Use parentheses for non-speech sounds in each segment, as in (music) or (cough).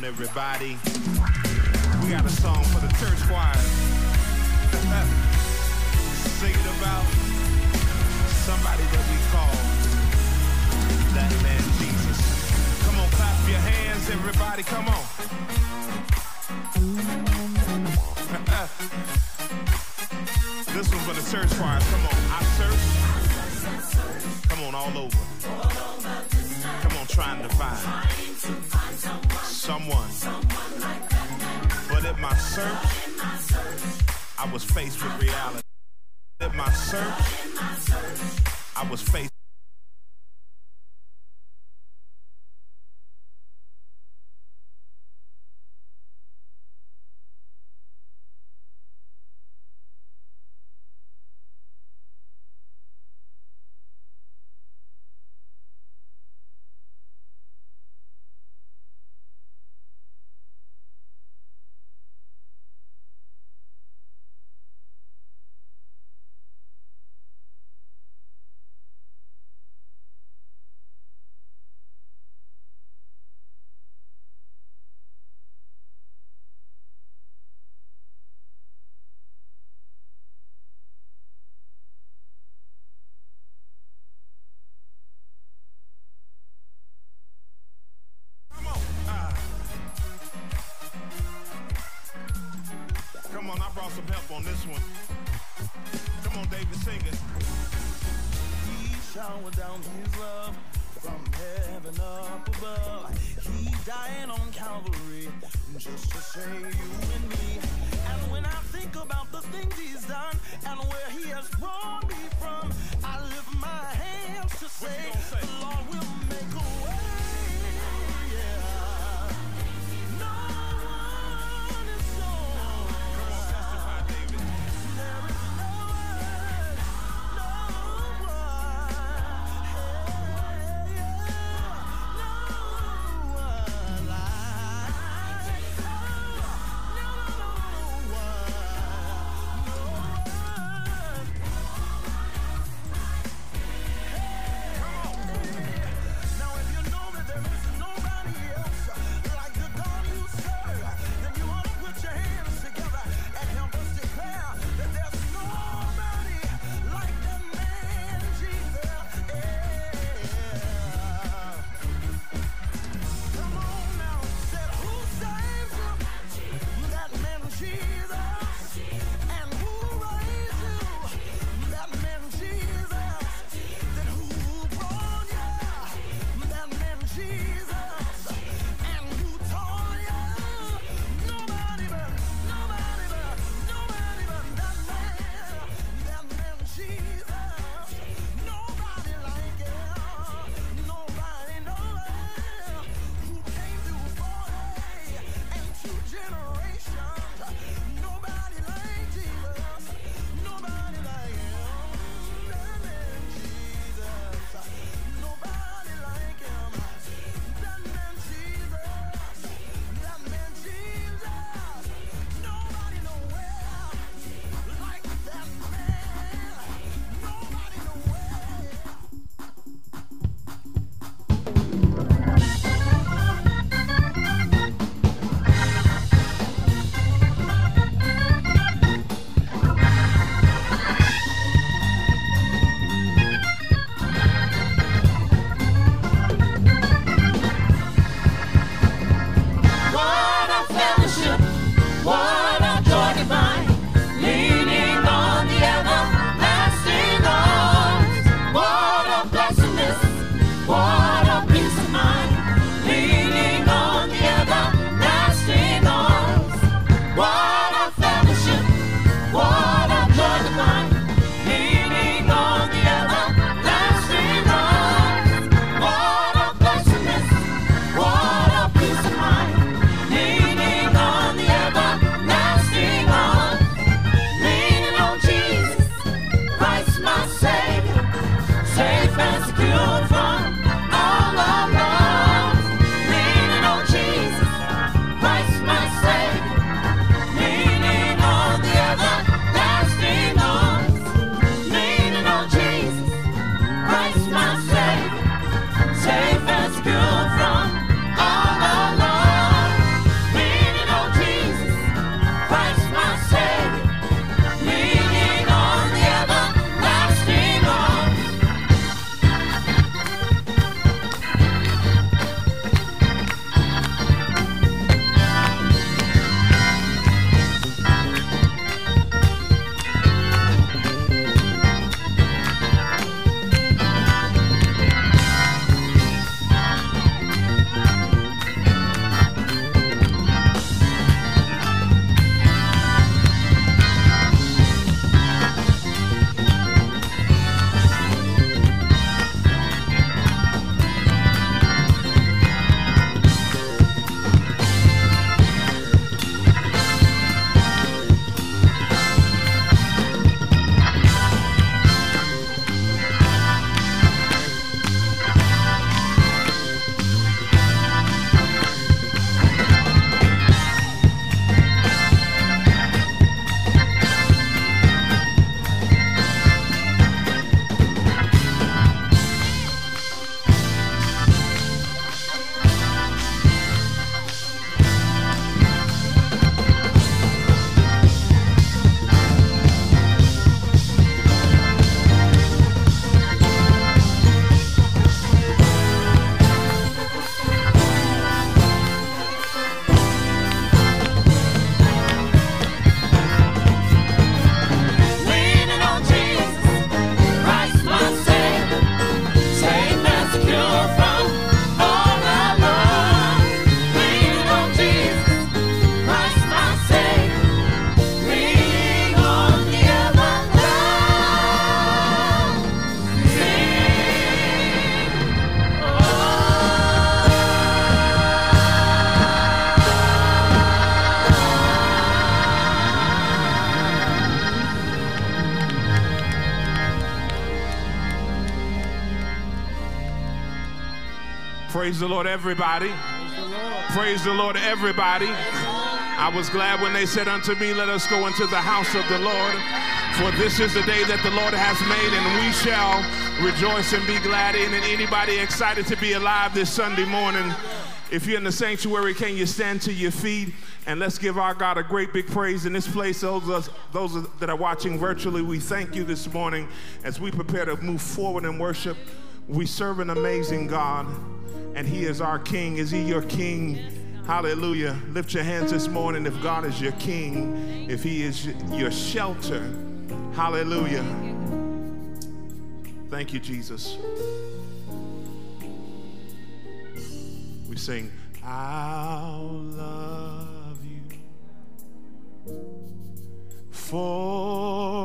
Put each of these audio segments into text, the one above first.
On, everybody. We got a song for the church choir. Singing about somebody that we call that man Jesus. Come on, clap your hands, everybody. Come on. (laughs) this one's for the church choir. Come on, I search. Come on, all over. Come on, trying to find someone. But in my search, I was faced with reality. In my search, I was faced Praise the Lord, everybody. Praise the Lord, everybody. I was glad when they said unto me, Let us go into the house of the Lord. For this is the day that the Lord has made, and we shall rejoice and be glad in it. Anybody excited to be alive this Sunday morning? If you're in the sanctuary, can you stand to your feet? And let's give our God a great big praise in this place. Those, us, those that are watching virtually, we thank you this morning as we prepare to move forward in worship. We serve an amazing God, and He is our King. Is He your King? Hallelujah. Lift your hands this morning if God is your King, if He is your shelter. Hallelujah. Thank you, Jesus. We sing, I'll love you forever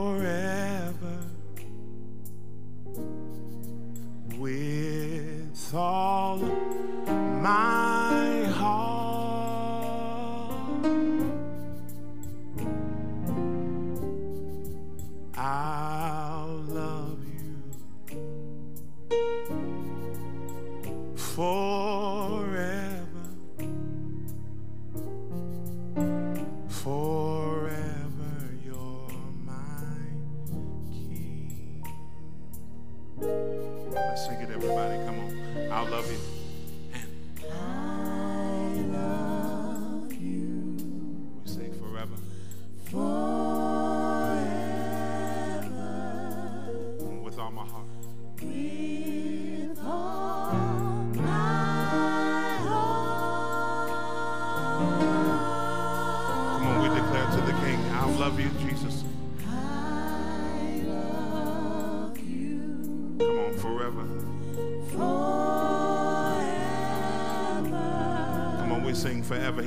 with all my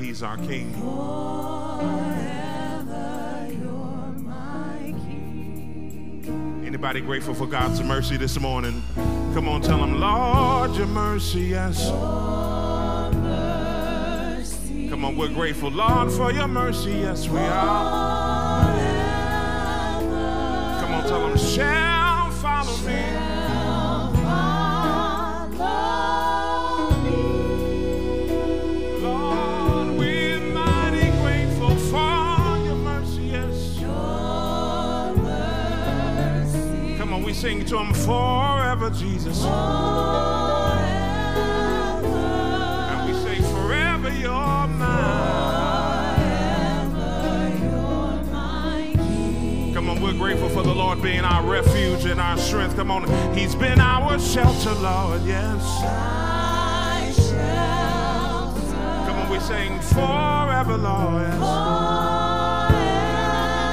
He's our King. Anybody grateful for God's mercy this morning? Come on, tell him, Lord, your mercy, yes. Come on, we're grateful, Lord, for your mercy, yes, we are. Come on, tell him, shall follow me. Sing to him forever, Jesus. And we say, forever you're mine. Come on, we're grateful for the Lord being our refuge and our strength. Come on, He's been our shelter, Lord, yes. Come on, we sing forever, Lord, yes.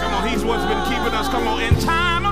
Come on, He's what's been keeping us. Come on, in time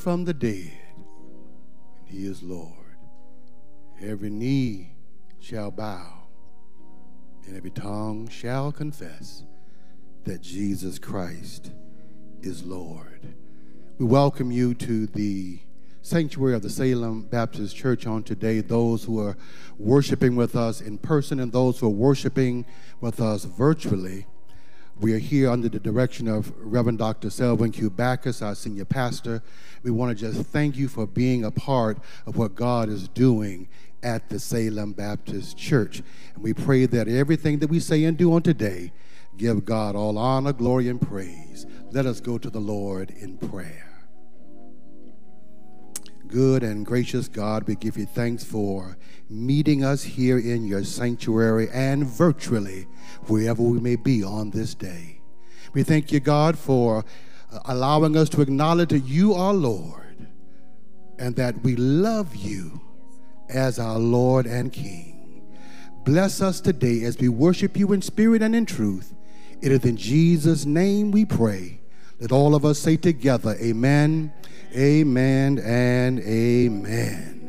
from the dead. And he is Lord. Every knee shall bow, and every tongue shall confess that Jesus Christ is Lord. We welcome you to the sanctuary of the Salem Baptist Church on today, those who are worshiping with us in person and those who are worshiping with us virtually. We are here under the direction of Reverend Dr. Selwyn Q. Bacchus, our senior pastor. We want to just thank you for being a part of what God is doing at the Salem Baptist Church. And we pray that everything that we say and do on today give God all honor, glory, and praise. Let us go to the Lord in prayer. Good and gracious God, we give you thanks for meeting us here in your sanctuary and virtually wherever we may be on this day. We thank you, God, for uh, allowing us to acknowledge that you are Lord and that we love you as our Lord and King. Bless us today as we worship you in spirit and in truth. It is in Jesus' name we pray. Let all of us say together, Amen, Amen, and Amen.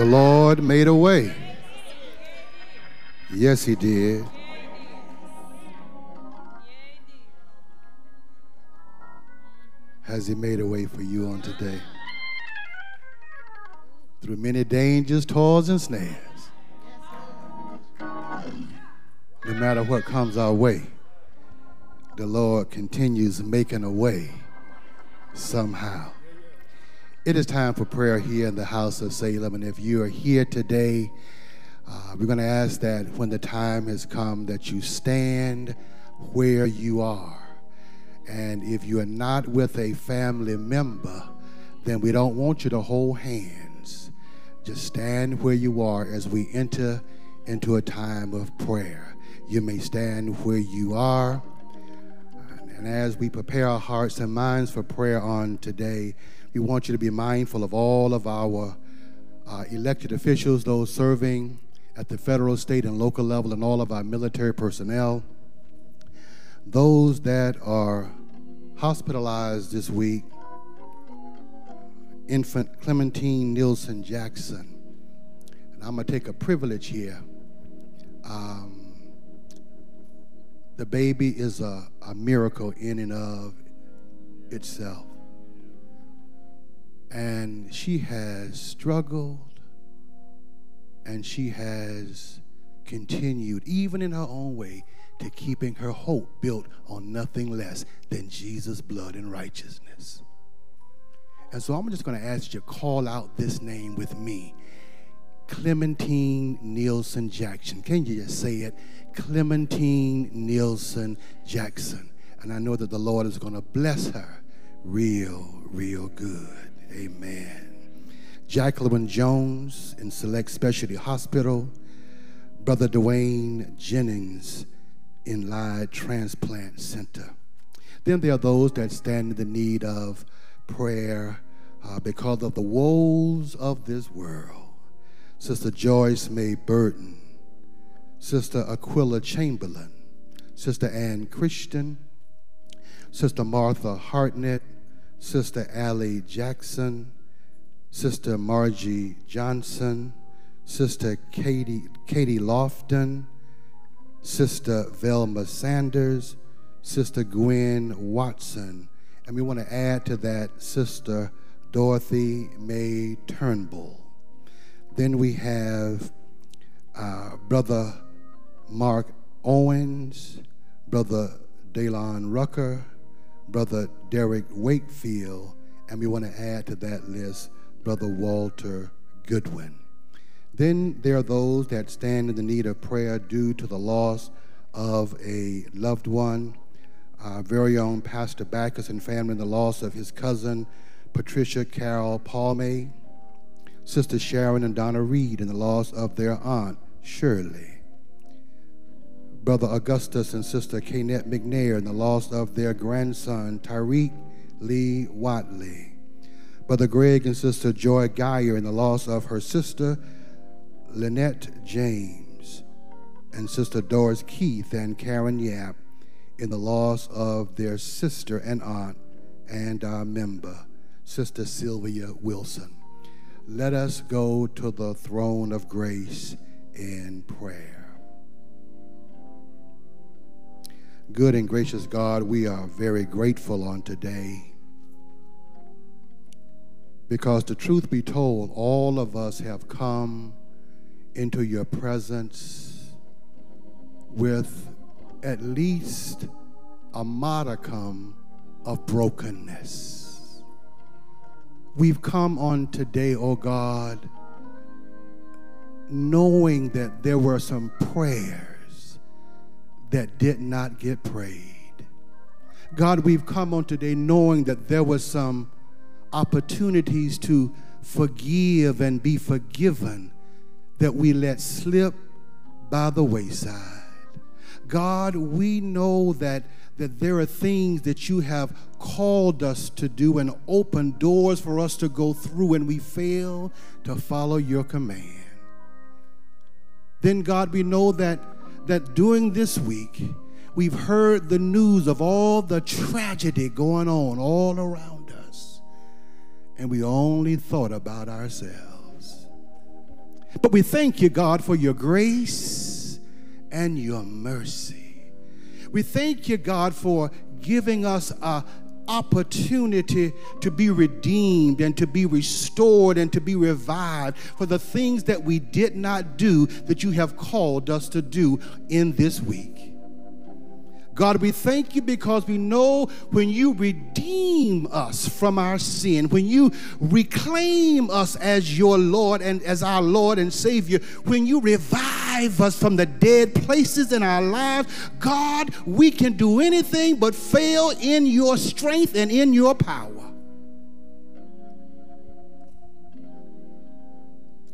The Lord made a way. Yes, He did. Has He made a way for you on today? Through many dangers, toils, and snares. No matter what comes our way, the Lord continues making a way somehow. It is time for prayer here in the house of Salem, and if you are here today, uh, we're going to ask that when the time has come that you stand where you are. And if you are not with a family member, then we don't want you to hold hands. Just stand where you are as we enter into a time of prayer. You may stand where you are. And as we prepare our hearts and minds for prayer on today, we want you to be mindful of all of our uh, elected officials, those serving at the federal, state, and local level, and all of our military personnel, those that are hospitalized this week, infant Clementine Nielsen Jackson. And I'm going to take a privilege here. Um, the baby is a, a miracle in and of itself. And she has struggled and she has continued, even in her own way, to keeping her hope built on nothing less than Jesus' blood and righteousness. And so I'm just going to ask you to call out this name with me Clementine Nielsen Jackson. Can you just say it? Clementine Nielsen Jackson. And I know that the Lord is going to bless her real, real good. Amen. Jacqueline Jones in Select Specialty Hospital. Brother Dwayne Jennings in Lied Transplant Center. Then there are those that stand in the need of prayer uh, because of the woes of this world. Sister Joyce May Burton, Sister Aquila Chamberlain, Sister Ann Christian, Sister Martha Hartnett, Sister Allie Jackson, Sister Margie Johnson, Sister Katie, Katie Lofton, Sister Velma Sanders, Sister Gwen Watson, and we want to add to that Sister Dorothy May Turnbull. Then we have uh, Brother Mark Owens, Brother Dalon Rucker, Brother Derek Wakefield, and we want to add to that list Brother Walter Goodwin. Then there are those that stand in the need of prayer due to the loss of a loved one. Our very own Pastor Bacchus and family the loss of his cousin, Patricia Carol Palme. Sister Sharon and Donna Reed in the loss of their aunt, Shirley. Brother Augustus and Sister Kaynette McNair in the loss of their grandson, Tyreek Lee Watley. Brother Greg and Sister Joy Geyer in the loss of her sister, Lynette James. And Sister Doris Keith and Karen Yap in the loss of their sister and aunt and our member, Sister Sylvia Wilson. Let us go to the throne of grace in prayer. Good and gracious God, we are very grateful on today because the truth be told, all of us have come into your presence with at least a modicum of brokenness. We've come on today, oh God, knowing that there were some prayers that did not get prayed. God, we've come on today knowing that there was some opportunities to forgive and be forgiven that we let slip by the wayside. God, we know that, that there are things that you have called us to do and open doors for us to go through, and we fail to follow your command. Then, God, we know that, that during this week, we've heard the news of all the tragedy going on all around us, and we only thought about ourselves. But we thank you, God, for your grace and your mercy. We thank you, God, for giving us a opportunity to be redeemed and to be restored and to be revived for the things that we did not do that you have called us to do in this week. God, we thank you because we know when you redeem us from our sin, when you reclaim us as your Lord and as our Lord and Savior, when you revive us from the dead places in our lives, God, we can do anything but fail in your strength and in your power.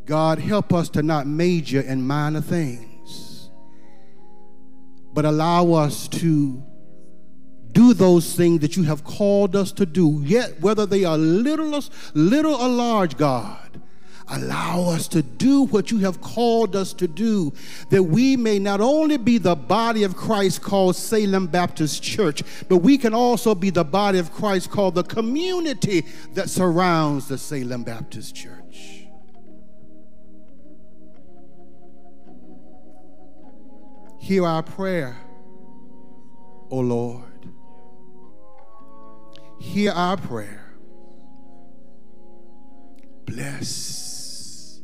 God, help us to not major in minor things but allow us to do those things that you have called us to do, yet whether they are little, little or large, God. Allow us to do what you have called us to do, that we may not only be the body of Christ called Salem Baptist Church, but we can also be the body of Christ called the community that surrounds the Salem Baptist Church. Hear our prayer, O Lord. Hear our prayer. Bless,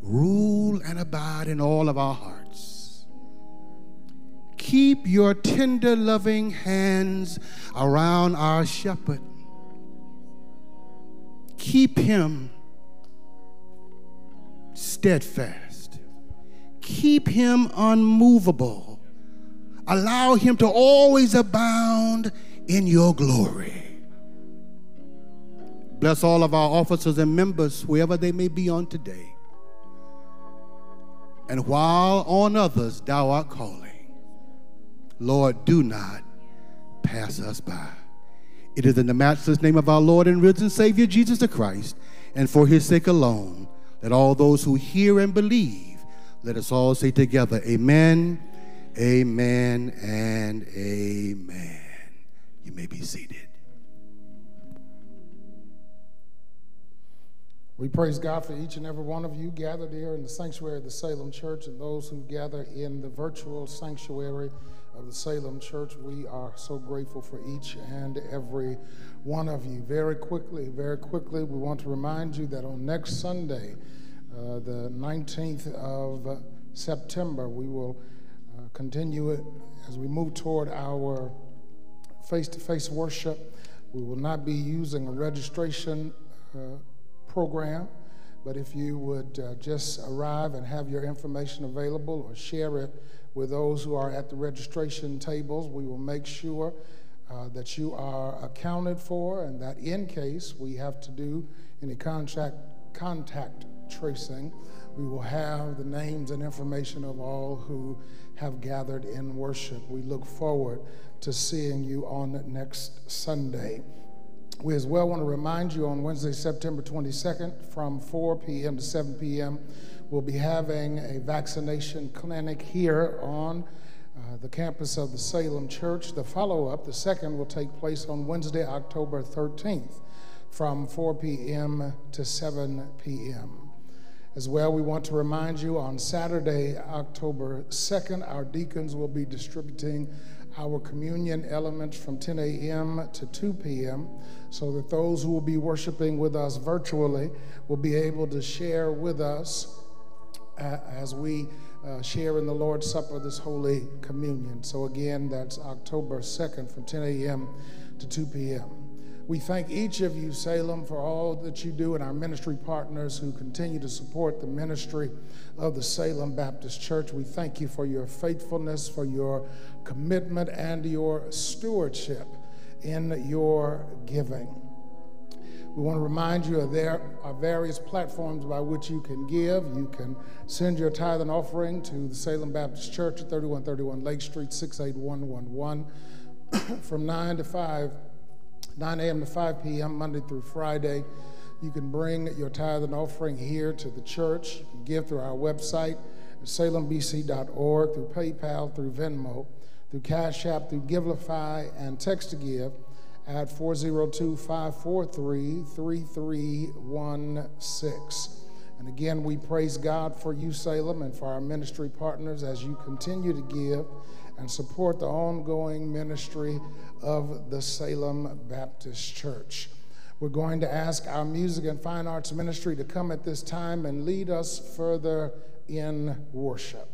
rule, and abide in all of our hearts. Keep your tender, loving hands around our shepherd. Keep him steadfast keep him unmovable. Allow him to always abound in your glory. Bless all of our officers and members, wherever they may be on today. And while on others thou art calling, Lord, do not pass us by. It is in the matchless name of our Lord and risen Savior Jesus the Christ, and for his sake alone, that all those who hear and believe let us all say together, Amen, Amen, and Amen. You may be seated. We praise God for each and every one of you gathered here in the sanctuary of the Salem Church and those who gather in the virtual sanctuary of the Salem Church. We are so grateful for each and every one of you. Very quickly, very quickly, we want to remind you that on next Sunday, uh, the 19th of September. We will uh, continue it as we move toward our face to face worship. We will not be using a registration uh, program, but if you would uh, just arrive and have your information available or share it with those who are at the registration tables, we will make sure uh, that you are accounted for and that in case we have to do any contact, contact tracing, we will have the names and information of all who have gathered in worship. We look forward to seeing you on next Sunday. We as well want to remind you on Wednesday, September 22nd, from 4 p.m. to 7 p.m., we'll be having a vaccination clinic here on uh, the campus of the Salem Church. The follow up, the second, will take place on Wednesday, October 13th, from 4 p.m. to 7 p.m. As well, we want to remind you on Saturday, October 2nd, our deacons will be distributing our communion elements from 10 a.m. to 2 p.m. so that those who will be worshiping with us virtually will be able to share with us uh, as we uh, share in the Lord's Supper, this Holy Communion. So, again, that's October 2nd from 10 a.m. to 2 p.m. We thank each of you, Salem, for all that you do and our ministry partners who continue to support the ministry of the Salem Baptist Church. We thank you for your faithfulness, for your commitment, and your stewardship in your giving. We want to remind you of there are various platforms by which you can give. You can send your tithe and offering to the Salem Baptist Church at 3131 Lake Street, 68111 (clears throat) from 9 to 5 9 a.m. to 5 p.m., Monday through Friday. You can bring your tithe and offering here to the church. You can give through our website, salembc.org, through PayPal, through Venmo, through Cash App, through Givelify, and text to give at 402 543 3316. And again, we praise God for you, Salem, and for our ministry partners as you continue to give and support the ongoing ministry of the Salem Baptist Church. We're going to ask our music and fine arts ministry to come at this time and lead us further in worship.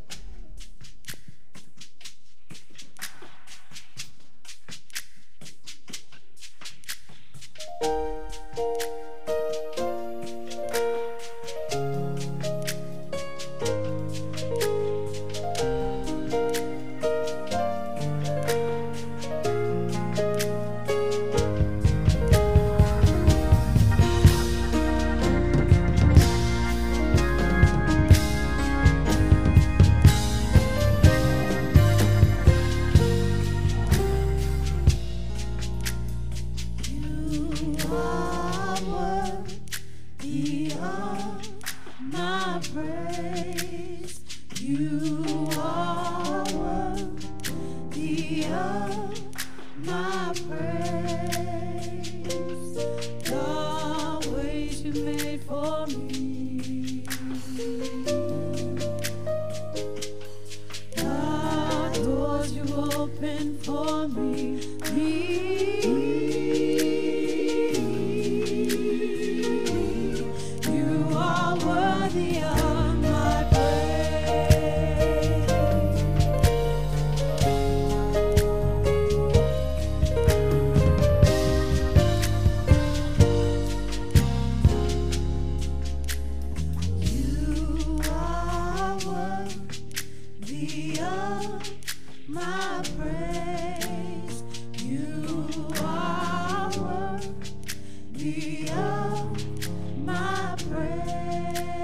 praise.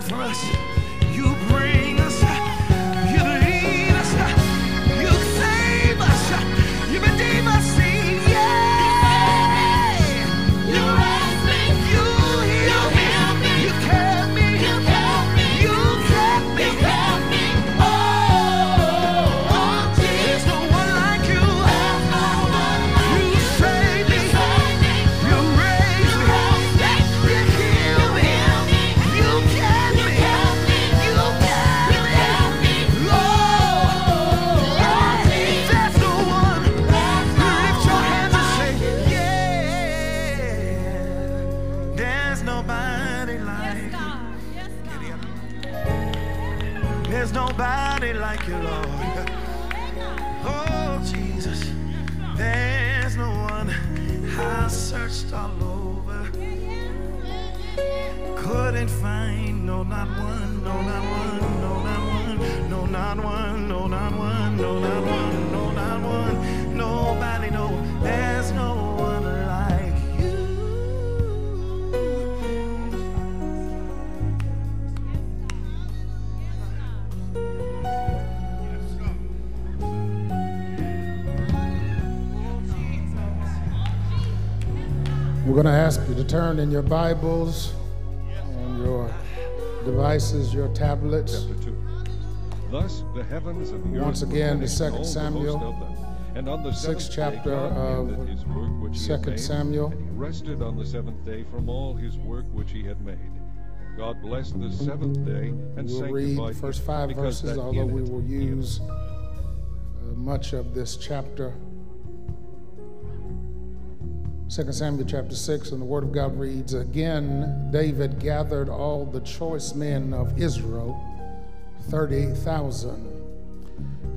Provide for us, turn in your Bibles, on your devices, your tablets. Thus the heavens and the Once again, the second the Samuel, host of them. And on the sixth seventh day chapter of his work which Second Samuel. And he rested on the seventh day from all his work which he had made. God blessed the seventh day and We'll sanctified read the first five verses, although we will use uh, much of this chapter. 2 Samuel chapter 6, and the Word of God reads Again, David gathered all the choice men of Israel, 30,000.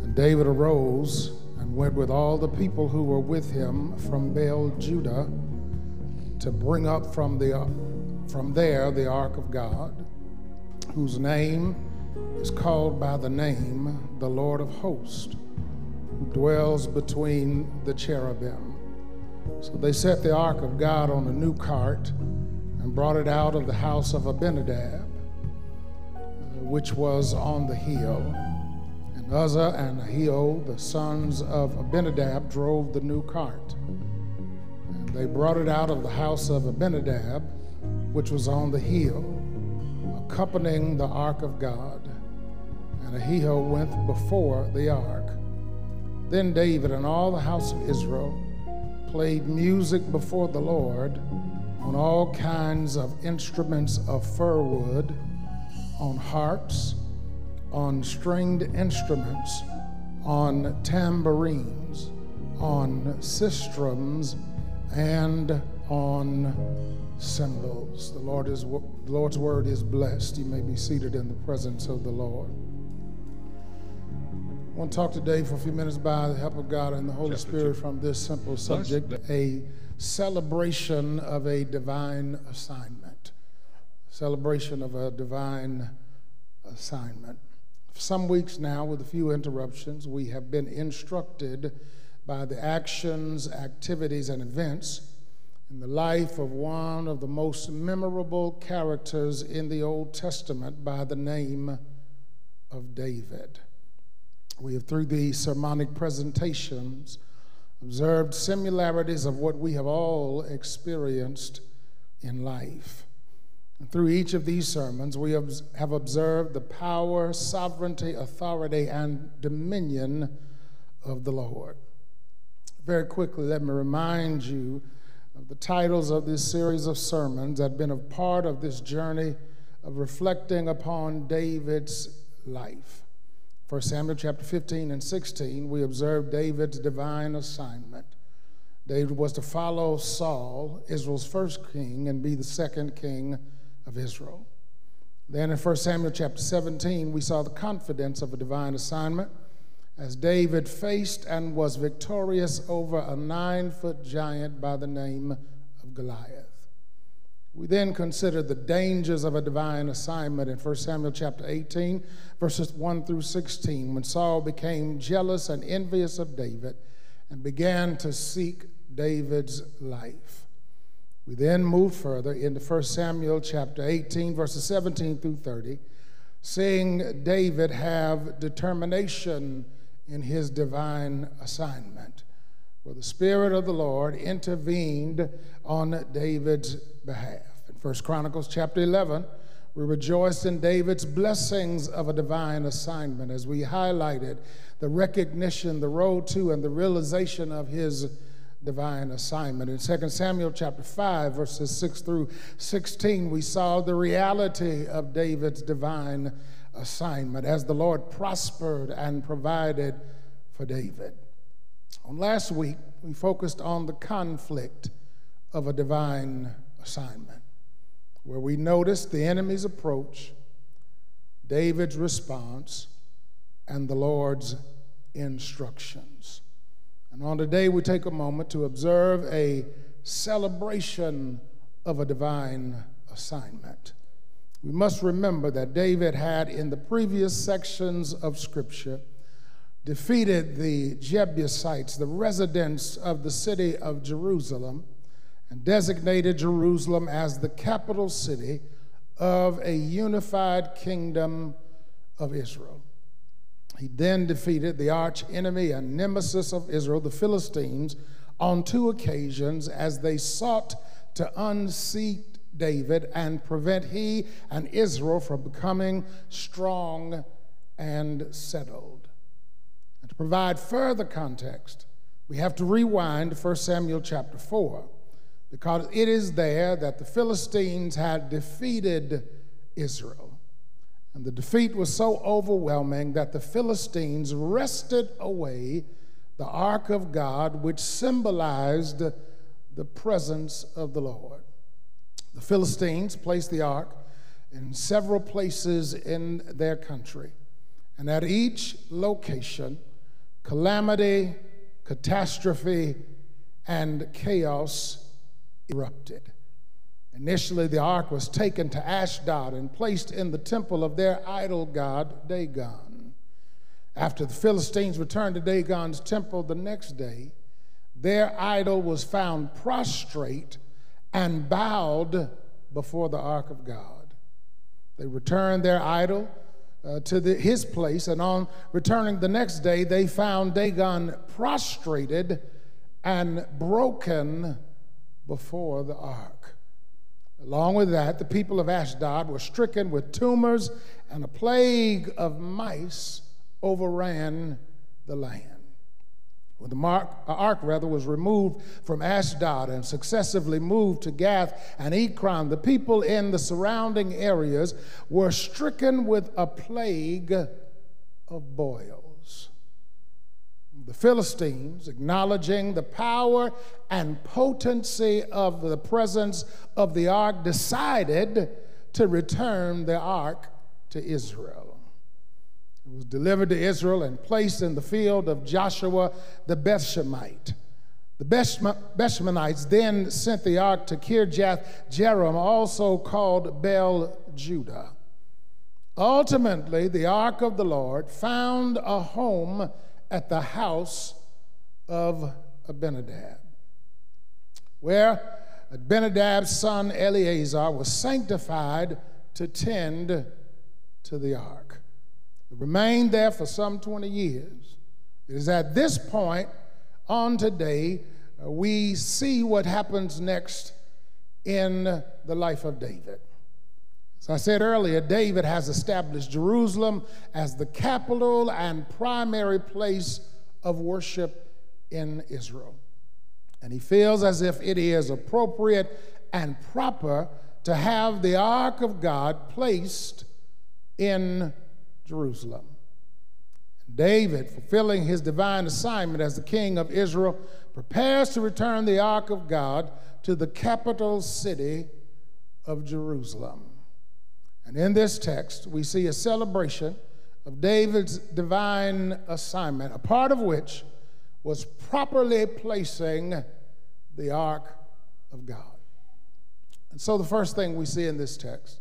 And David arose and went with all the people who were with him from Baal Judah to bring up from, the, from there the ark of God, whose name is called by the name the Lord of hosts, who dwells between the cherubim. So they set the ark of God on a new cart and brought it out of the house of Abinadab, which was on the hill. And Uzzah and Ahio, the sons of Abinadab, drove the new cart. And they brought it out of the house of Abinadab, which was on the hill, accompanying the ark of God. And Ahio went before the ark. Then David and all the house of Israel played music before the Lord on all kinds of instruments of fir wood, on harps, on stringed instruments, on tambourines, on sistrums, and on cymbals. The Lord is, the Lord's word is blessed. You may be seated in the presence of the Lord. I want to talk today for a few minutes by the help of God and the Holy Chapter Spirit two. from this simple subject a celebration of a divine assignment. Celebration of a divine assignment. For some weeks now, with a few interruptions, we have been instructed by the actions, activities, and events in the life of one of the most memorable characters in the Old Testament by the name of David. We have, through these sermonic presentations, observed similarities of what we have all experienced in life. And through each of these sermons, we have have observed the power, sovereignty, authority, and dominion of the Lord. Very quickly, let me remind you of the titles of this series of sermons that have been a part of this journey of reflecting upon David's life. 1 Samuel chapter 15 and 16, we observe David's divine assignment. David was to follow Saul, Israel's first king, and be the second king of Israel. Then in 1 Samuel chapter 17, we saw the confidence of a divine assignment as David faced and was victorious over a nine foot giant by the name of Goliath. We then consider the dangers of a divine assignment in 1 Samuel chapter 18, verses 1 through 16, when Saul became jealous and envious of David and began to seek David's life. We then move further into 1 Samuel chapter 18, verses 17 through 30, seeing David have determination in his divine assignment, where the Spirit of the Lord intervened on David's behalf. In 1 Chronicles chapter 11, we rejoiced in David's blessings of a divine assignment as we highlighted the recognition, the road to, and the realization of his divine assignment. In 2 Samuel chapter 5, verses 6 through 16, we saw the reality of David's divine assignment as the Lord prospered and provided for David. On last week, we focused on the conflict of a divine assignment, where we notice the enemy's approach, David's response, and the Lord's instructions. And on today, we take a moment to observe a celebration of a divine assignment. We must remember that David had, in the previous sections of Scripture, defeated the Jebusites, the residents of the city of Jerusalem, and designated Jerusalem as the capital city of a unified kingdom of Israel. He then defeated the arch enemy and nemesis of Israel, the Philistines, on two occasions as they sought to unseat David and prevent he and Israel from becoming strong and settled. And to provide further context, we have to rewind 1 Samuel chapter 4 because it is there that the Philistines had defeated Israel. And the defeat was so overwhelming that the Philistines wrested away the ark of God, which symbolized the presence of the Lord. The Philistines placed the ark in several places in their country, and at each location, calamity, catastrophe, and chaos erupted. Initially, the ark was taken to Ashdod and placed in the temple of their idol god, Dagon. After the Philistines returned to Dagon's temple the next day, their idol was found prostrate and bowed before the ark of God. They returned their idol uh, to the, his place, and on returning the next day, they found Dagon prostrated and broken before the ark. Along with that, the people of Ashdod were stricken with tumors, and a plague of mice overran the land. When the mark, ark rather was removed from Ashdod and successively moved to Gath and Ekron, the people in the surrounding areas were stricken with a plague of boils the Philistines, acknowledging the power and potency of the presence of the ark, decided to return the ark to Israel. It was delivered to Israel and placed in the field of Joshua the Bethshemite. The Bethshemites then sent the ark to Kirjath Jearim, also called Baal Judah. Ultimately, the ark of the Lord found a home at the house of Abinadab, where Abinadab's son Eleazar was sanctified to tend to the ark. It remained there for some 20 years. It is at this point on today uh, we see what happens next in the life of David. As I said earlier, David has established Jerusalem as the capital and primary place of worship in Israel. And he feels as if it is appropriate and proper to have the ark of God placed in Jerusalem. David, fulfilling his divine assignment as the king of Israel, prepares to return the ark of God to the capital city of Jerusalem. And in this text, we see a celebration of David's divine assignment, a part of which was properly placing the ark of God. And so the first thing we see in this text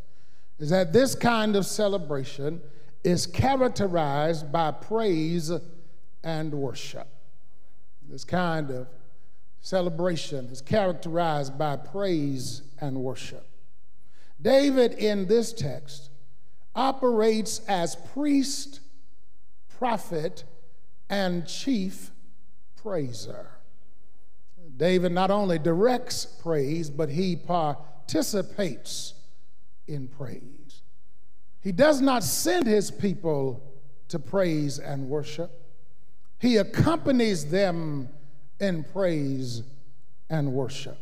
is that this kind of celebration is characterized by praise and worship. This kind of celebration is characterized by praise and worship. David, in this text, operates as priest, prophet, and chief praiser. David not only directs praise, but he participates in praise. He does not send his people to praise and worship, he accompanies them in praise and worship.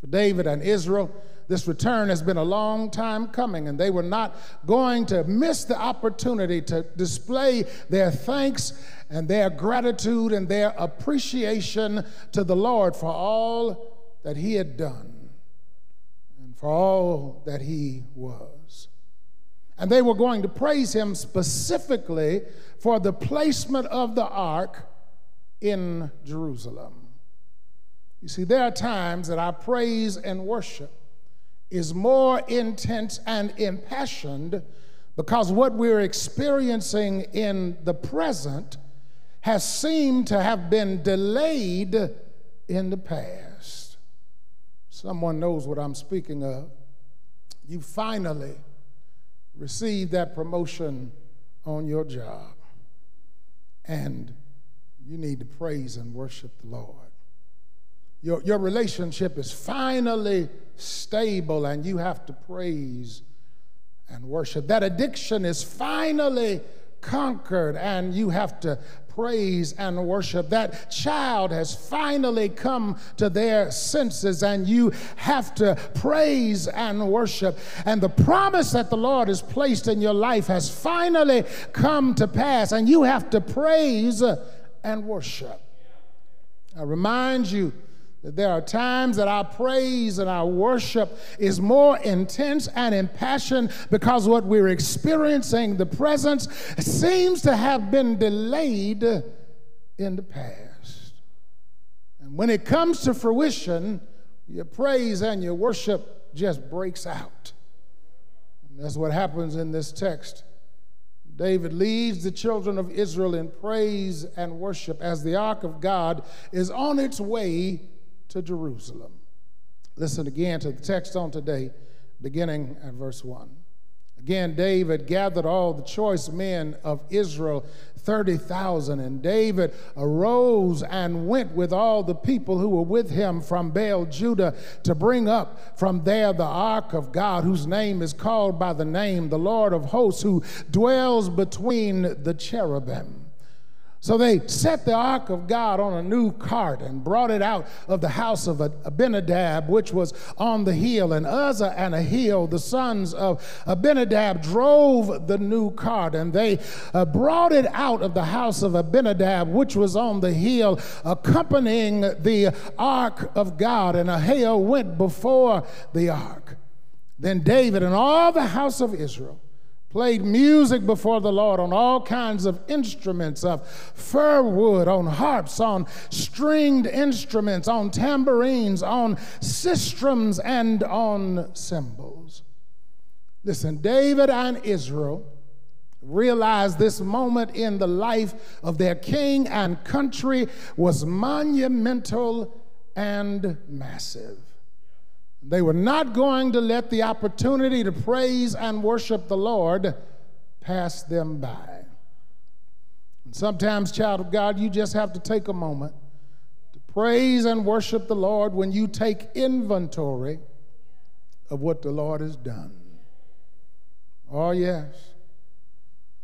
For David and Israel, this return has been a long time coming, and they were not going to miss the opportunity to display their thanks and their gratitude and their appreciation to the Lord for all that He had done and for all that He was. And they were going to praise Him specifically for the placement of the ark in Jerusalem. You see, there are times that our praise and worship is more intense and impassioned because what we're experiencing in the present has seemed to have been delayed in the past. Someone knows what I'm speaking of. You finally received that promotion on your job, and you need to praise and worship the Lord. Your, your relationship is finally stable, and you have to praise and worship. That addiction is finally conquered, and you have to praise and worship. That child has finally come to their senses, and you have to praise and worship. And the promise that the Lord has placed in your life has finally come to pass, and you have to praise and worship. I remind you that there are times that our praise and our worship is more intense and impassioned because what we're experiencing, the presence, seems to have been delayed in the past. And when it comes to fruition, your praise and your worship just breaks out. And that's what happens in this text. David leads the children of Israel in praise and worship as the ark of God is on its way to Jerusalem. Listen again to the text on today, beginning at verse 1. Again, David gathered all the choice men of Israel, 30,000. And David arose and went with all the people who were with him from Baal Judah to bring up from there the ark of God, whose name is called by the name the Lord of hosts, who dwells between the cherubim. So they set the ark of God on a new cart and brought it out of the house of Abinadab, which was on the hill. And Uzzah and Ahio, the sons of Abinadab, drove the new cart, and they uh, brought it out of the house of Abinadab, which was on the hill, accompanying the ark of God. And Ahio went before the ark. Then David and all the house of Israel played music before the Lord on all kinds of instruments of fir wood, on harps, on stringed instruments, on tambourines, on sistrums, and on cymbals. Listen, David and Israel realized this moment in the life of their king and country was monumental and massive. They were not going to let the opportunity to praise and worship the Lord pass them by. And sometimes, child of God, you just have to take a moment to praise and worship the Lord when you take inventory of what the Lord has done. Oh, yes.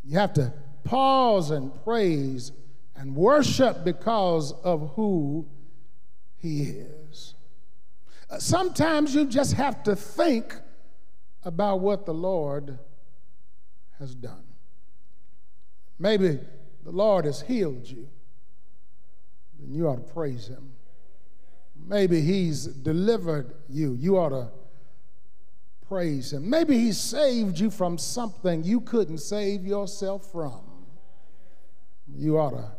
You have to pause and praise and worship because of who He is. Sometimes you just have to think about what the Lord has done. Maybe the Lord has healed you, then you ought to praise Him. Maybe He's delivered you, you ought to praise Him. Maybe He saved you from something you couldn't save yourself from. You ought to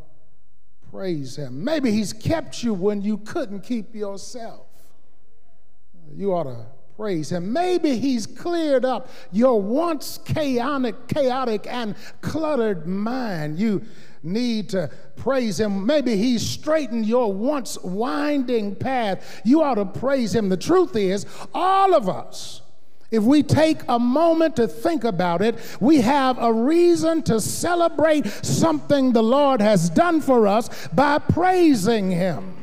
praise Him. Maybe He's kept you when you couldn't keep yourself you ought to praise him. Maybe he's cleared up your once chaotic, chaotic and cluttered mind. You need to praise him. Maybe he's straightened your once winding path. You ought to praise him. The truth is, all of us, if we take a moment to think about it, we have a reason to celebrate something the Lord has done for us by praising him.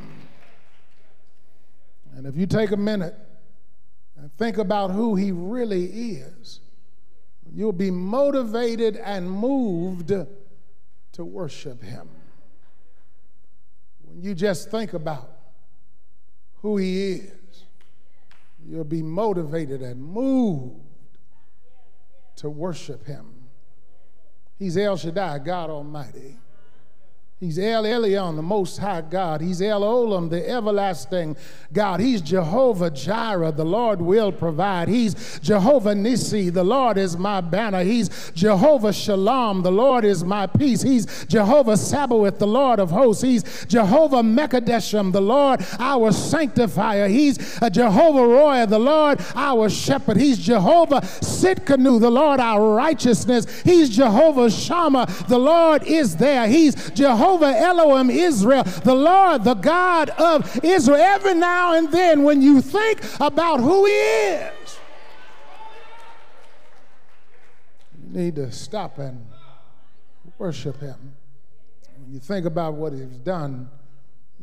And if you take a minute think about who he really is, you'll be motivated and moved to worship him. When you just think about who he is, you'll be motivated and moved to worship him. He's El Shaddai, God Almighty. He's El Elyon, the Most High God. He's El Olam, the everlasting God. He's Jehovah Jireh, the Lord will provide. He's Jehovah Nissi, the Lord is my banner. He's Jehovah Shalom, the Lord is my peace. He's Jehovah Sabaoth, the Lord of hosts. He's Jehovah Mekadeshim, the Lord our sanctifier. He's Jehovah Rohi, the Lord our shepherd. He's Jehovah Tsidkenu, the Lord our righteousness. He's Jehovah Shammah, the Lord is there. He's Jehovah Jehovah Elohim Israel, the Lord, the God of Israel. Every now and then, when you think about who He is, you need to stop and worship Him. When you think about what He's done,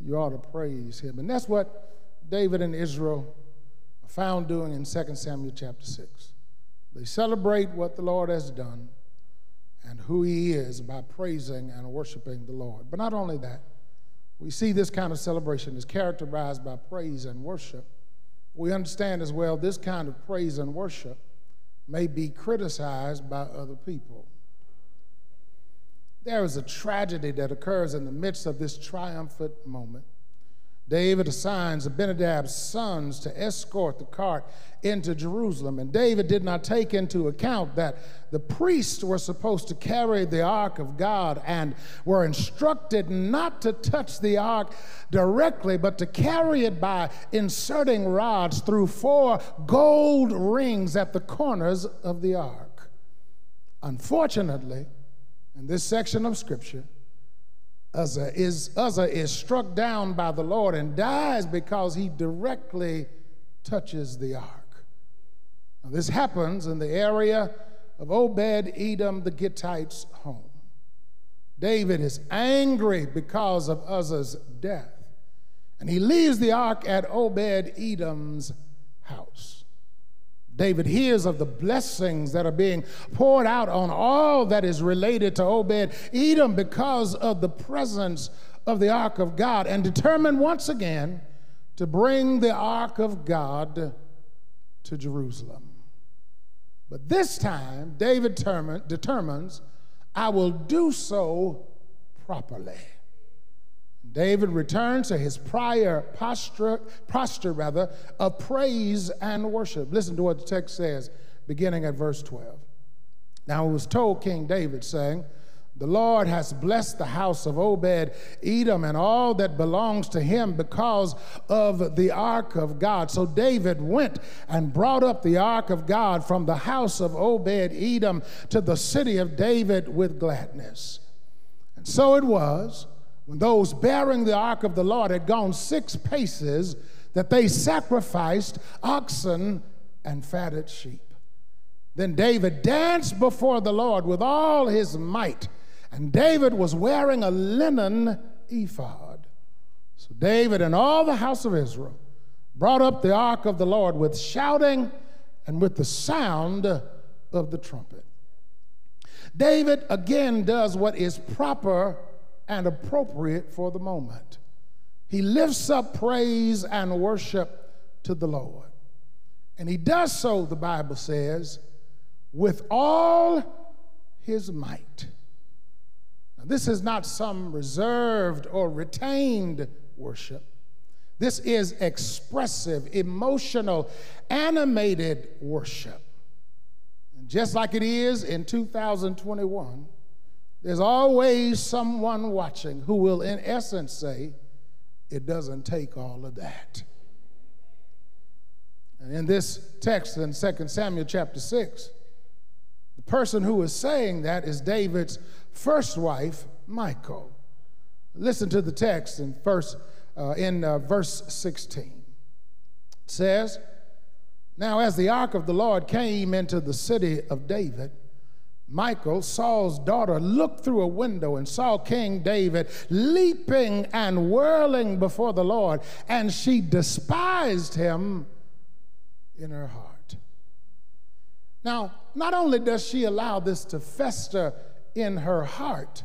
you ought to praise Him. And that's what David and Israel found doing in 2 Samuel chapter 6. They celebrate what the Lord has done and who he is by praising and worshiping the Lord. But not only that, we see this kind of celebration is characterized by praise and worship. We understand as well this kind of praise and worship may be criticized by other people. There is a tragedy that occurs in the midst of this triumphant moment. David assigns Abinadab's sons to escort the cart into Jerusalem. And David did not take into account that the priests were supposed to carry the ark of God and were instructed not to touch the ark directly, but to carry it by inserting rods through four gold rings at the corners of the ark. Unfortunately, in this section of scripture, Uzzah is, Uzzah is struck down by the Lord and dies because he directly touches the ark. Now, this happens in the area of Obed Edom the Gittite's home. David is angry because of Uzzah's death, and he leaves the ark at Obed Edom's house. David hears of the blessings that are being poured out on all that is related to Obed Edom because of the presence of the ark of God and determined once again to bring the ark of God to Jerusalem. But this time, David determines, I will do so properly. David returns to his prior posture, posture rather, of praise and worship. Listen to what the text says, beginning at verse 12. Now it was told King David, saying, The Lord has blessed the house of Obed Edom and all that belongs to him because of the ark of God. So David went and brought up the ark of God from the house of Obed Edom to the city of David with gladness. And so it was when those bearing the ark of the Lord had gone six paces, that they sacrificed oxen and fatted sheep. Then David danced before the Lord with all his might, and David was wearing a linen ephod. So David and all the house of Israel brought up the ark of the Lord with shouting and with the sound of the trumpet. David again does what is proper and appropriate for the moment. He lifts up praise and worship to the Lord. And he does so, the Bible says, with all his might. Now, this is not some reserved or retained worship. This is expressive, emotional, animated worship. And just like it is in 2021, there's always someone watching who will, in essence, say, It doesn't take all of that. And in this text in 2 Samuel chapter 6, the person who is saying that is David's first wife, Michal. Listen to the text in, first, uh, in uh, verse 16. It says, Now as the ark of the Lord came into the city of David, Michal, Saul's daughter, looked through a window and saw King David leaping and whirling before the Lord, and she despised him in her heart. Now, not only does she allow this to fester in her heart,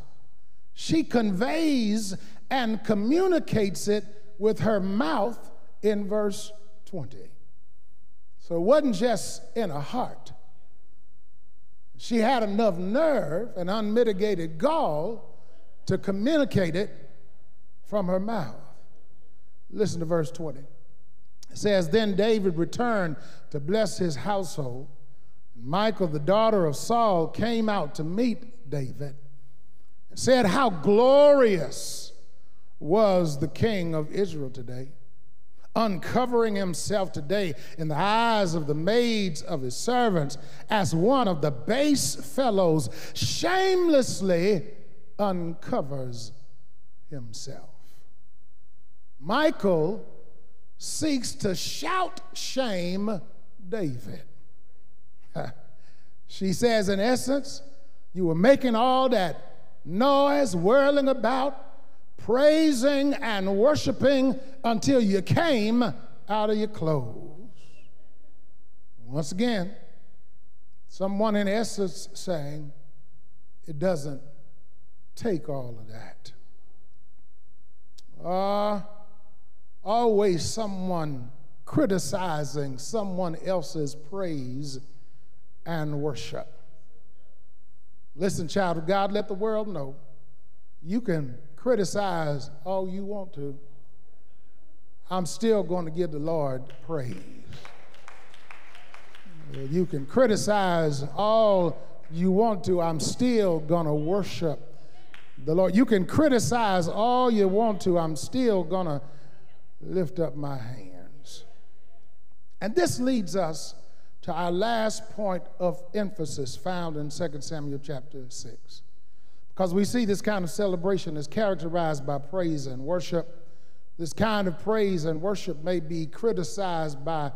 she conveys and communicates it with her mouth in verse 20. So it wasn't just in her heart. She had enough nerve and unmitigated gall to communicate it from her mouth. Listen to verse 20. It says, Then David returned to bless his household. Michal, the daughter of Saul, came out to meet David and said, How glorious was the king of Israel today, uncovering himself today in the eyes of the maids of his servants as one of the base fellows shamelessly uncovers himself. Michal seeks to shout shame David. (laughs) she says, in essence, you were making all that noise, whirling about, praising and worshiping until you came out of your clothes. Once again, someone in essence saying, it doesn't take all of that. Uh, always someone criticizing someone else's praise and worship. Listen, child of God, let the world know you can criticize all you want to. I'm still going to give the Lord praise. You can criticize all you want to. I'm still going to worship the Lord. You can criticize all you want to. I'm still going to lift up my hands. And this leads us to our last point of emphasis found in 2 Samuel chapter 6. Because we see this kind of celebration is characterized by praise and worship. This kind of praise and worship may be criticized by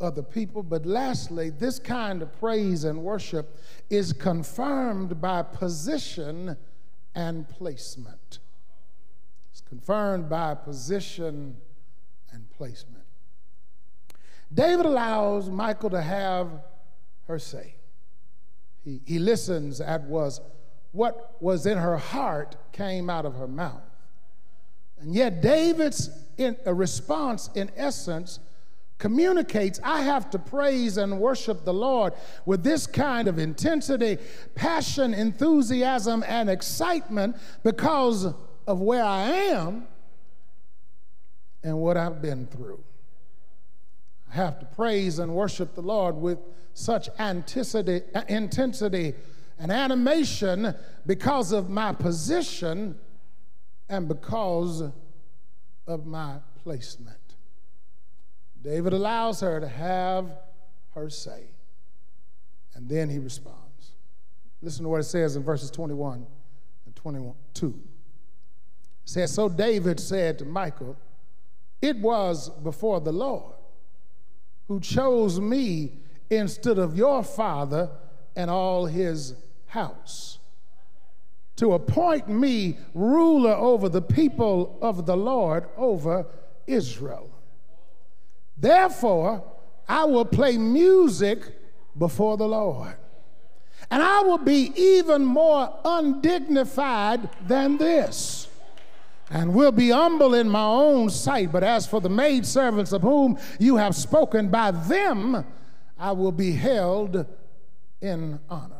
other people, but lastly, this kind of praise and worship is confirmed by position and placement. It's confirmed by position and placement. David allows Michal to have her say. He, he listens at was what was in her heart came out of her mouth. And yet David's in, response, in essence, communicates I have to praise and worship the Lord with this kind of intensity, passion, enthusiasm, and excitement because of where I am and what I've been through. I have to praise and worship the Lord with such uh, intensity and animation because of my position and because of my placement. David allows her to have her say, and then he responds. Listen to what it says in verses 21 and 22. It says, So David said to Michal, It was before the Lord who chose me instead of your father and all his house to appoint me ruler over the people of the Lord over Israel. Therefore, I will play music before the Lord. And I will be even more undignified than this and will be humble in my own sight. But as for the maidservants of whom you have spoken, by them I will be held in honor.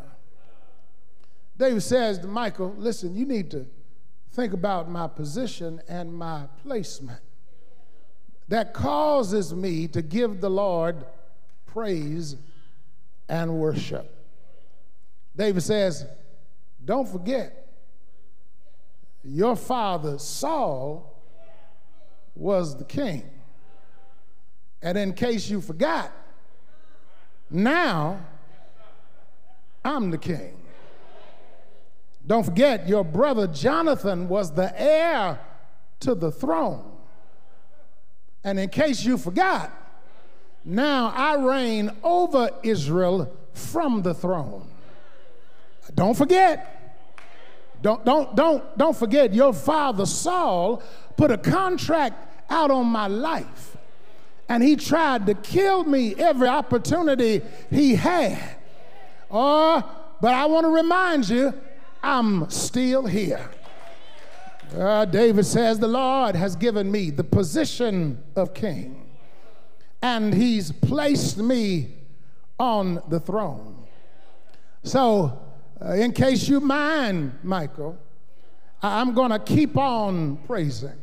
David says to Michal, Listen, you need to think about my position and my placement. That causes me to give the Lord praise and worship. David says, Don't forget your father Saul was the king. And in case you forgot, now I'm the king. Don't forget, your brother Jonathan was the heir to the throne. And in case you forgot, now I reign over Israel from the throne. Don't forget. Don't, don't, don't, don't forget, your father Saul put a contract out on my life. And he tried to kill me every opportunity he had. Oh, but I want to remind you, I'm still here. Uh, David says, The Lord has given me the position of king, and he's placed me on the throne. So, uh, in case you mind, Michal, I'm going to keep on praising.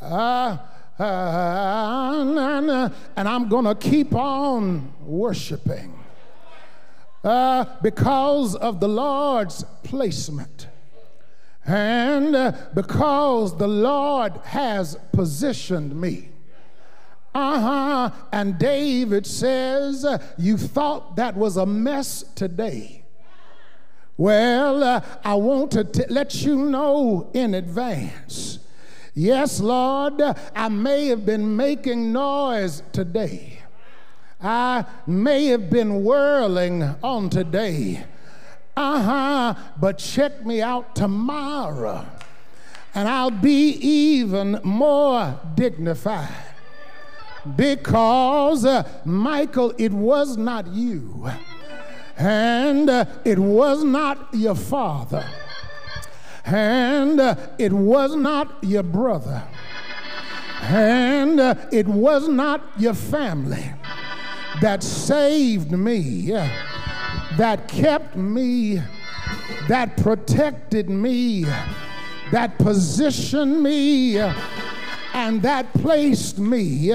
Uh, uh, and I'm going to keep on worshiping uh, because of the Lord's placement. And uh, because the Lord has positioned me. Uh huh. And David says, uh, You thought that was a mess today. Well, uh, I want to t- let you know in advance. Yes, Lord, I may have been making noise today. I may have been whirling on today. Uh huh. But check me out tomorrow, and I'll be even more dignified. Because, uh, Michal, it was not you, and uh, it was not your father, and uh, it was not your brother, and uh, it was not your family that saved me, that kept me, that protected me, that positioned me, and that placed me.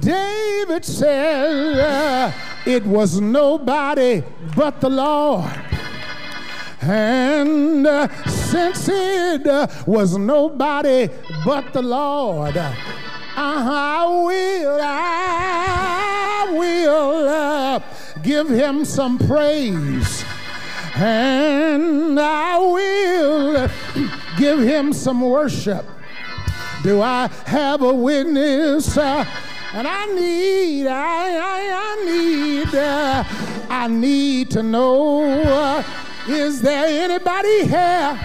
David said, It was nobody but the Lord. And uh, since it uh, was nobody but the Lord, I will, I will uh, give him some praise. And I will give him some worship. Do I have a witness? Uh, and I need, I, I, I need, uh, I need to know, uh, is there anybody here?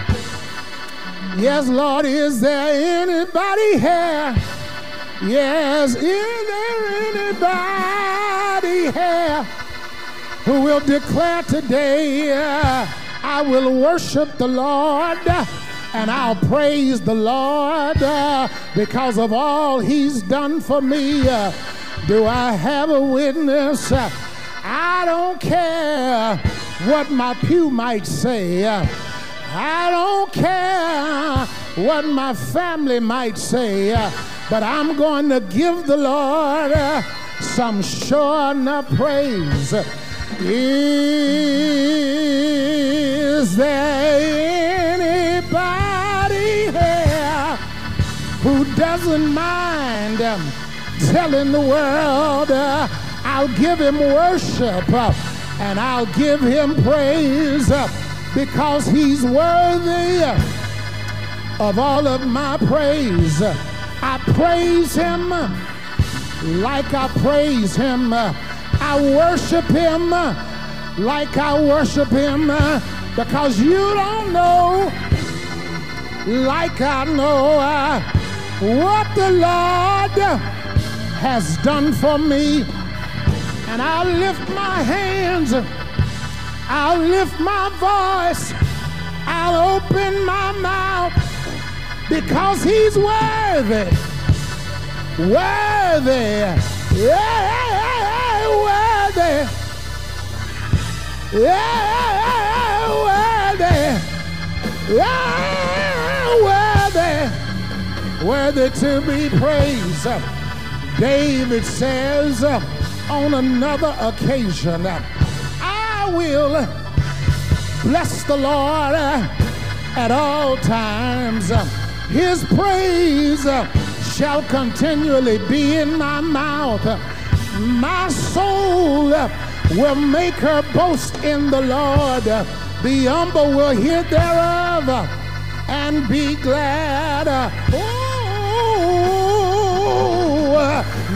Yes, Lord, is there anybody here? Yes, is there anybody here who will declare today, uh, I will worship the Lord and I'll praise the Lord uh, because of all He's done for me? Uh, do I have a witness? I don't care what my pew might say. I don't care what my family might say. But I'm going to give the Lord uh, some sure enough praise. Is there anybody here who doesn't mind um, telling the world uh, I'll give him worship uh, and I'll give him praise because he's worthy of all of my praise? I praise him like I praise him. I worship him like I worship him because you don't know, like I know, what the Lord has done for me. And I'll lift my hands, I'll lift my voice, I'll open my mouth because he's worthy. Worthy. Yeah, worthy. Yeah, worthy. Yeah, worthy. Worthy to be praised. David says on another occasion, I will bless the Lord at all times his praise uh, shall continually be in my mouth. My soul uh, will make her boast in the Lord. The humble will hear thereof uh, and be glad. Oh,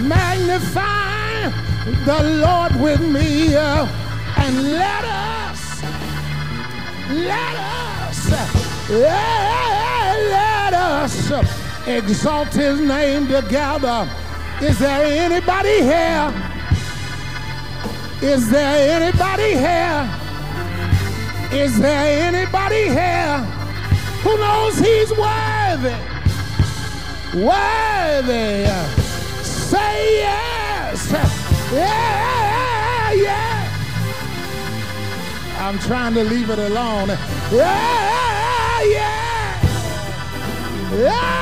magnify the Lord with me and let us, let us, let us exalt his name together. Is there anybody here? Is there anybody here? Is there anybody here who knows he's worthy? Worthy. Say yes. Yeah, yeah. I'm trying to leave it alone. Yeah, yeah. Yeah.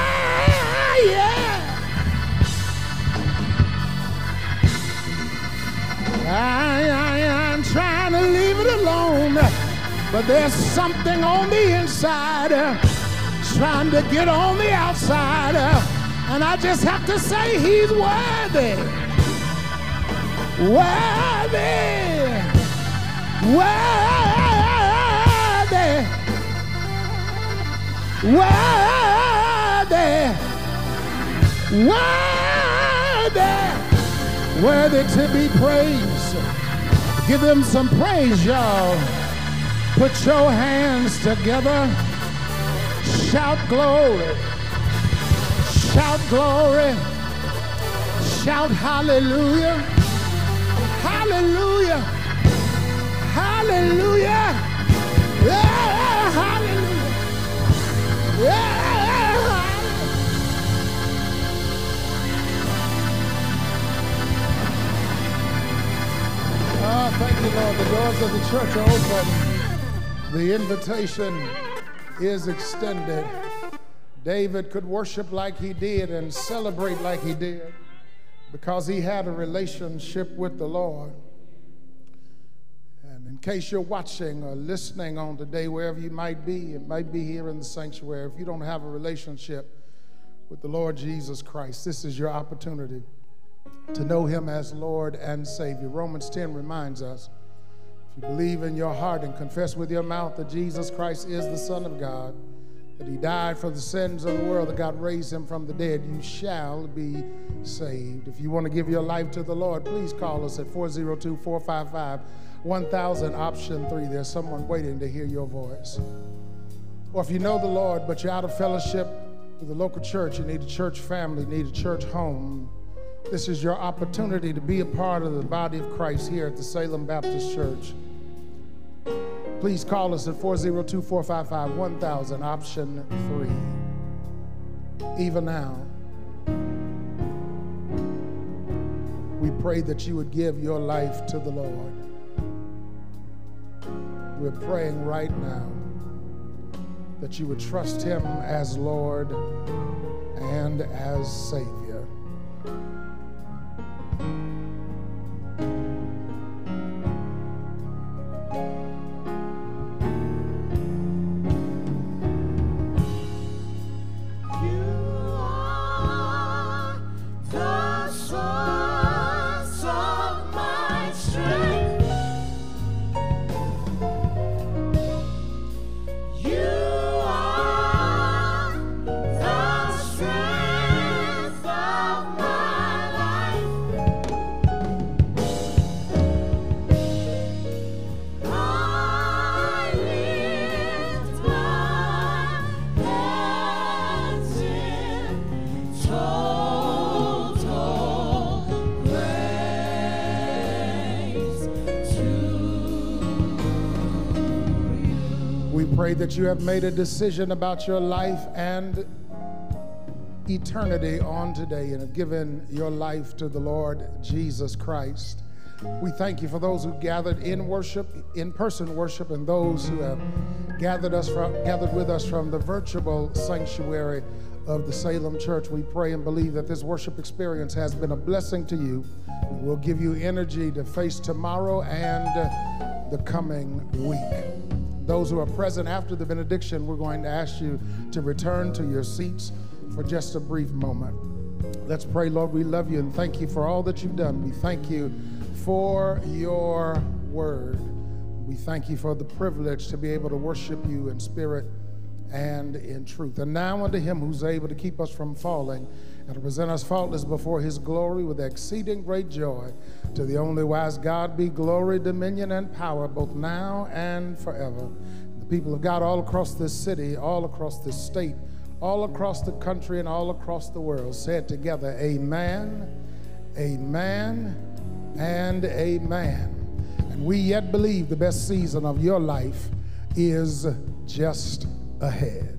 I, I'm trying to leave it alone, but there's something on the inside trying to get on the outside, and I just have to say he's worthy. Worthy. Worthy. Worthy. Worthy worthy to be praised. Give them some praise, y'all. Put your hands together. Shout glory. Shout glory. Shout hallelujah. Hallelujah. Hallelujah. Yeah, hallelujah. Yeah. Oh, thank you, Lord. The doors of the church are open. The invitation is extended. David could worship like he did and celebrate like he did because he had a relationship with the Lord. And in case you're watching or listening on today, wherever you might be, it might be here in the sanctuary, if you don't have a relationship with the Lord Jesus Christ, this is your opportunity to know him as Lord and Savior. Romans 10 reminds us if you believe in your heart and confess with your mouth that Jesus Christ is the Son of God, that he died for the sins of the world, that God raised him from the dead, you shall be saved. If you want to give your life to the Lord, please call us at 402 455 1000, option three. There's someone waiting to hear your voice. Or if you know the Lord, but you're out of fellowship with the local church, you need a church family, you need a church home this is your opportunity to be a part of the body of Christ here at the Salem Baptist Church. Please call us at 402 455 1000, option three. Even now, we pray that you would give your life to the Lord. We're praying right now that you would trust Him as Lord and as Savior. Pray that you have made a decision about your life and eternity on today and have given your life to the Lord Jesus Christ. We thank you for those who gathered in worship, in person worship, and those who have gathered us from, gathered with us from the virtual sanctuary of the Salem Church. We pray and believe that this worship experience has been a blessing to you. It will give you energy to face tomorrow and the coming week. Those who are present after the benediction, we're going to ask you to return to your seats for just a brief moment. Let's pray, Lord. We love you and thank you for all that you've done. We thank you for your word. We thank you for the privilege to be able to worship you in spirit and in truth. And now unto him who's able to keep us from falling and to present us faultless before his glory with exceeding great joy. To the only wise God be glory, dominion, and power, both now and forever. The people of God all across this city, all across this state, all across the country, and all across the world said together, Amen, Amen, and Amen. And we yet believe the best season of your life is just ahead.